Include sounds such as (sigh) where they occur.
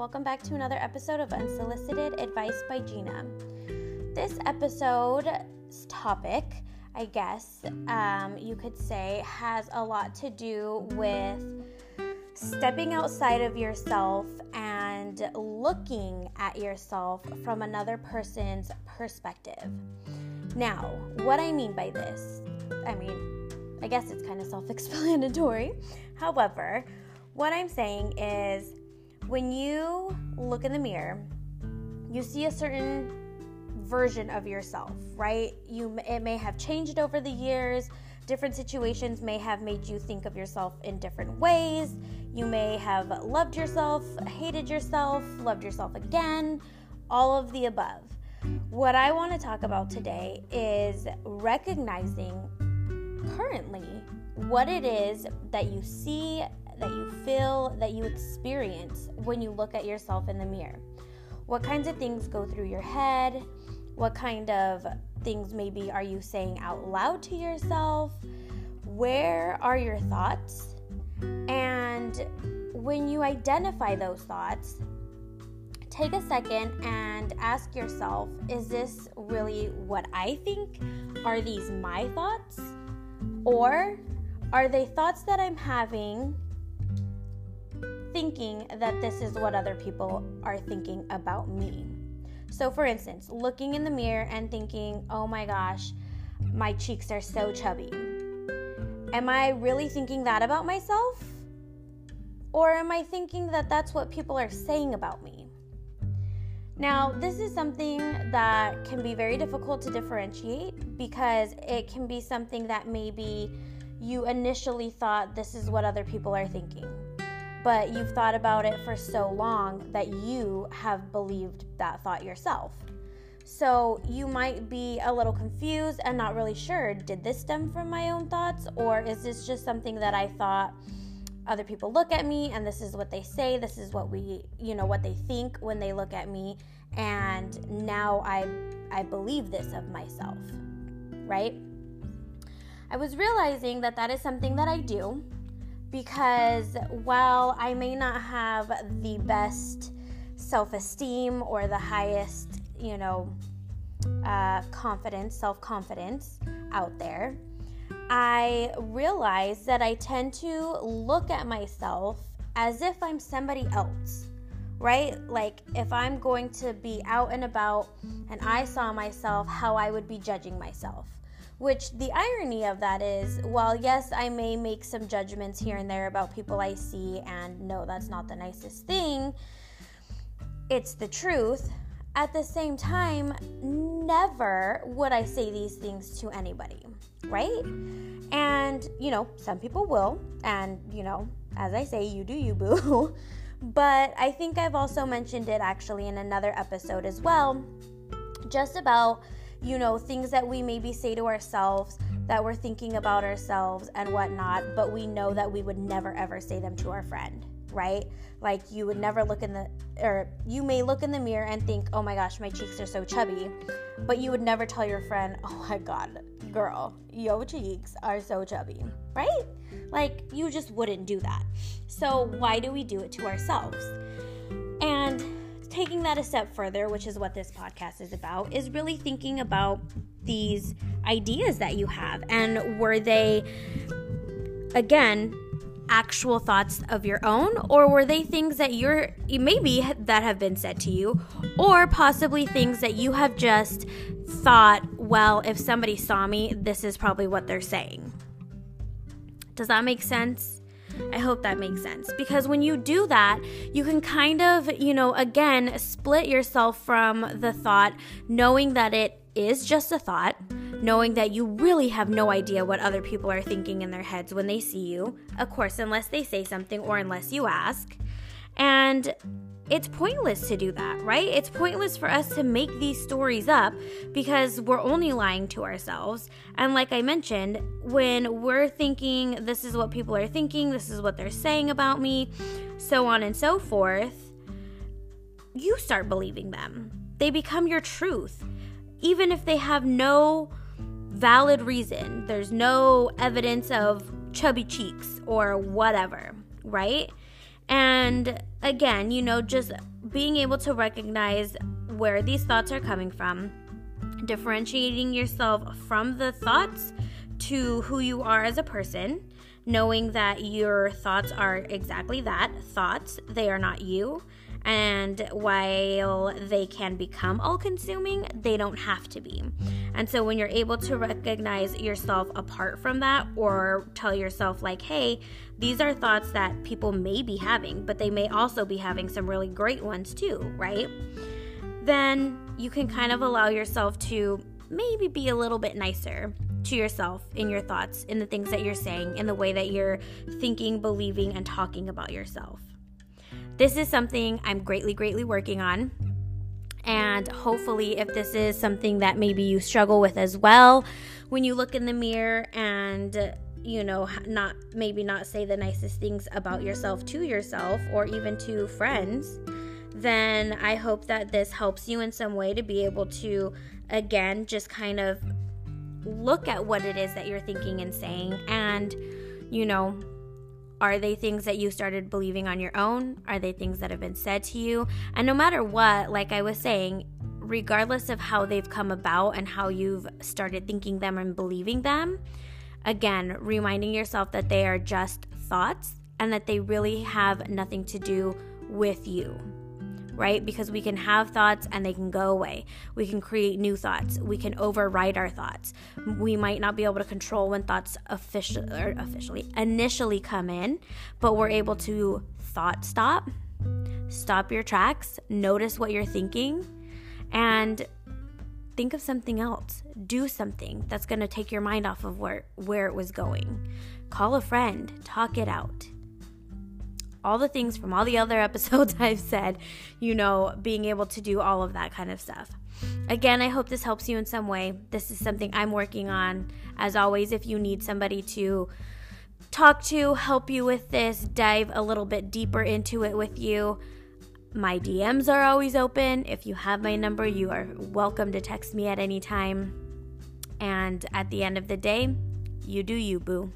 Welcome back to another episode of Unsolicited Advice by Gina. This episode's topic, I guess um, you could say, has a lot to do with stepping outside of yourself and looking at yourself from another person's perspective. Now, what I mean by this, I mean, I guess it's kind of self explanatory. However, what I'm saying is when you look in the mirror, you see a certain version of yourself, right? You it may have changed over the years. Different situations may have made you think of yourself in different ways. You may have loved yourself, hated yourself, loved yourself again, all of the above. What I want to talk about today is recognizing currently what it is that you see that you feel, that you experience when you look at yourself in the mirror. What kinds of things go through your head? What kind of things maybe are you saying out loud to yourself? Where are your thoughts? And when you identify those thoughts, take a second and ask yourself is this really what I think? Are these my thoughts? Or are they thoughts that I'm having thinking that this is what other people are thinking about me. So, for instance, looking in the mirror and thinking, oh my gosh, my cheeks are so chubby. Am I really thinking that about myself? Or am I thinking that that's what people are saying about me? Now, this is something that can be very difficult to differentiate because it can be something that maybe you initially thought this is what other people are thinking but you've thought about it for so long that you have believed that thought yourself. So you might be a little confused and not really sure did this stem from my own thoughts or is this just something that I thought other people look at me and this is what they say, this is what we, you know, what they think when they look at me and now I I believe this of myself. Right? I was realizing that that is something that I do because while I may not have the best self esteem or the highest, you know, uh, confidence, self confidence out there, I realize that I tend to look at myself as if I'm somebody else, right? Like if I'm going to be out and about and I saw myself, how I would be judging myself. Which the irony of that is, while yes, I may make some judgments here and there about people I see, and no, that's not the nicest thing, it's the truth. At the same time, never would I say these things to anybody, right? And, you know, some people will, and, you know, as I say, you do you, (laughs) boo. but I think I've also mentioned it actually in another episode as well, just about you know, things that we maybe say to ourselves that we're thinking about ourselves and whatnot, but we know that we would never ever say them to our friend, right? Like you would never look in the, or you may look in the mirror and think, oh my gosh, my cheeks are so chubby, but you would never tell your friend, oh my god, girl, your cheeks are so chubby, right? Like you just wouldn't do that. So why do we do it to ourselves? Taking that a step further, which is what this podcast is about, is really thinking about these ideas that you have. And were they, again, actual thoughts of your own? Or were they things that you're maybe that have been said to you? Or possibly things that you have just thought well if somebody saw me this is probably what they're saying. Does that make sense I hope that makes sense because when you do that, you can kind of, you know, again, split yourself from the thought, knowing that it is just a thought, knowing that you really have no idea what other people are thinking in their heads when they see you, of course, unless they say something or unless you ask. And it's pointless to do that, right? It's pointless for us to make these stories up because we're only lying to ourselves. And like I mentioned, when we're thinking this is what people are thinking, this is what they're saying about me, so on and so forth, you start believing them. They become your truth, even if they have no valid reason. There's no evidence of chubby cheeks or whatever, right? And again, you know, just being able to recognize where these thoughts are coming from, differentiating yourself from the thoughts to who you are as a person, knowing that your thoughts are exactly that thoughts, they are not you. And while they can become all consuming, they don't have to be. And so when you're able to recognize yourself apart from that, or tell yourself, like, hey, these are thoughts that people may be having, but they may also be having some really great ones too, right? Then you can kind of allow yourself to maybe be a little bit nicer to yourself in your thoughts, in the things that you're saying, in the way that you're thinking, believing, and talking about yourself. This is something I'm greatly, greatly working on. And hopefully, if this is something that maybe you struggle with as well, when you look in the mirror and you know, not maybe not say the nicest things about yourself to yourself or even to friends, then I hope that this helps you in some way to be able to, again, just kind of look at what it is that you're thinking and saying and, you know, are they things that you started believing on your own? Are they things that have been said to you? And no matter what, like I was saying, regardless of how they've come about and how you've started thinking them and believing them, again, reminding yourself that they are just thoughts and that they really have nothing to do with you right? Because we can have thoughts and they can go away. We can create new thoughts. We can override our thoughts. We might not be able to control when thoughts officially or officially initially come in, but we're able to thought stop, stop your tracks, notice what you're thinking, and think of something else. Do something that's going to take your mind off of where where it was going. Call a friend, talk it out all the things from all the other (laughs) episodes I've said, you know, being able to do all of that kind of stuff. Again, I hope this helps you in some way. This is something I'm working on. As always, if you need somebody to talk to, help you with this, dive a little bit deeper into it with you, my DMs are always open. If you have my number, you are welcome to text me at any time. And at the end of the day, you do you, boo.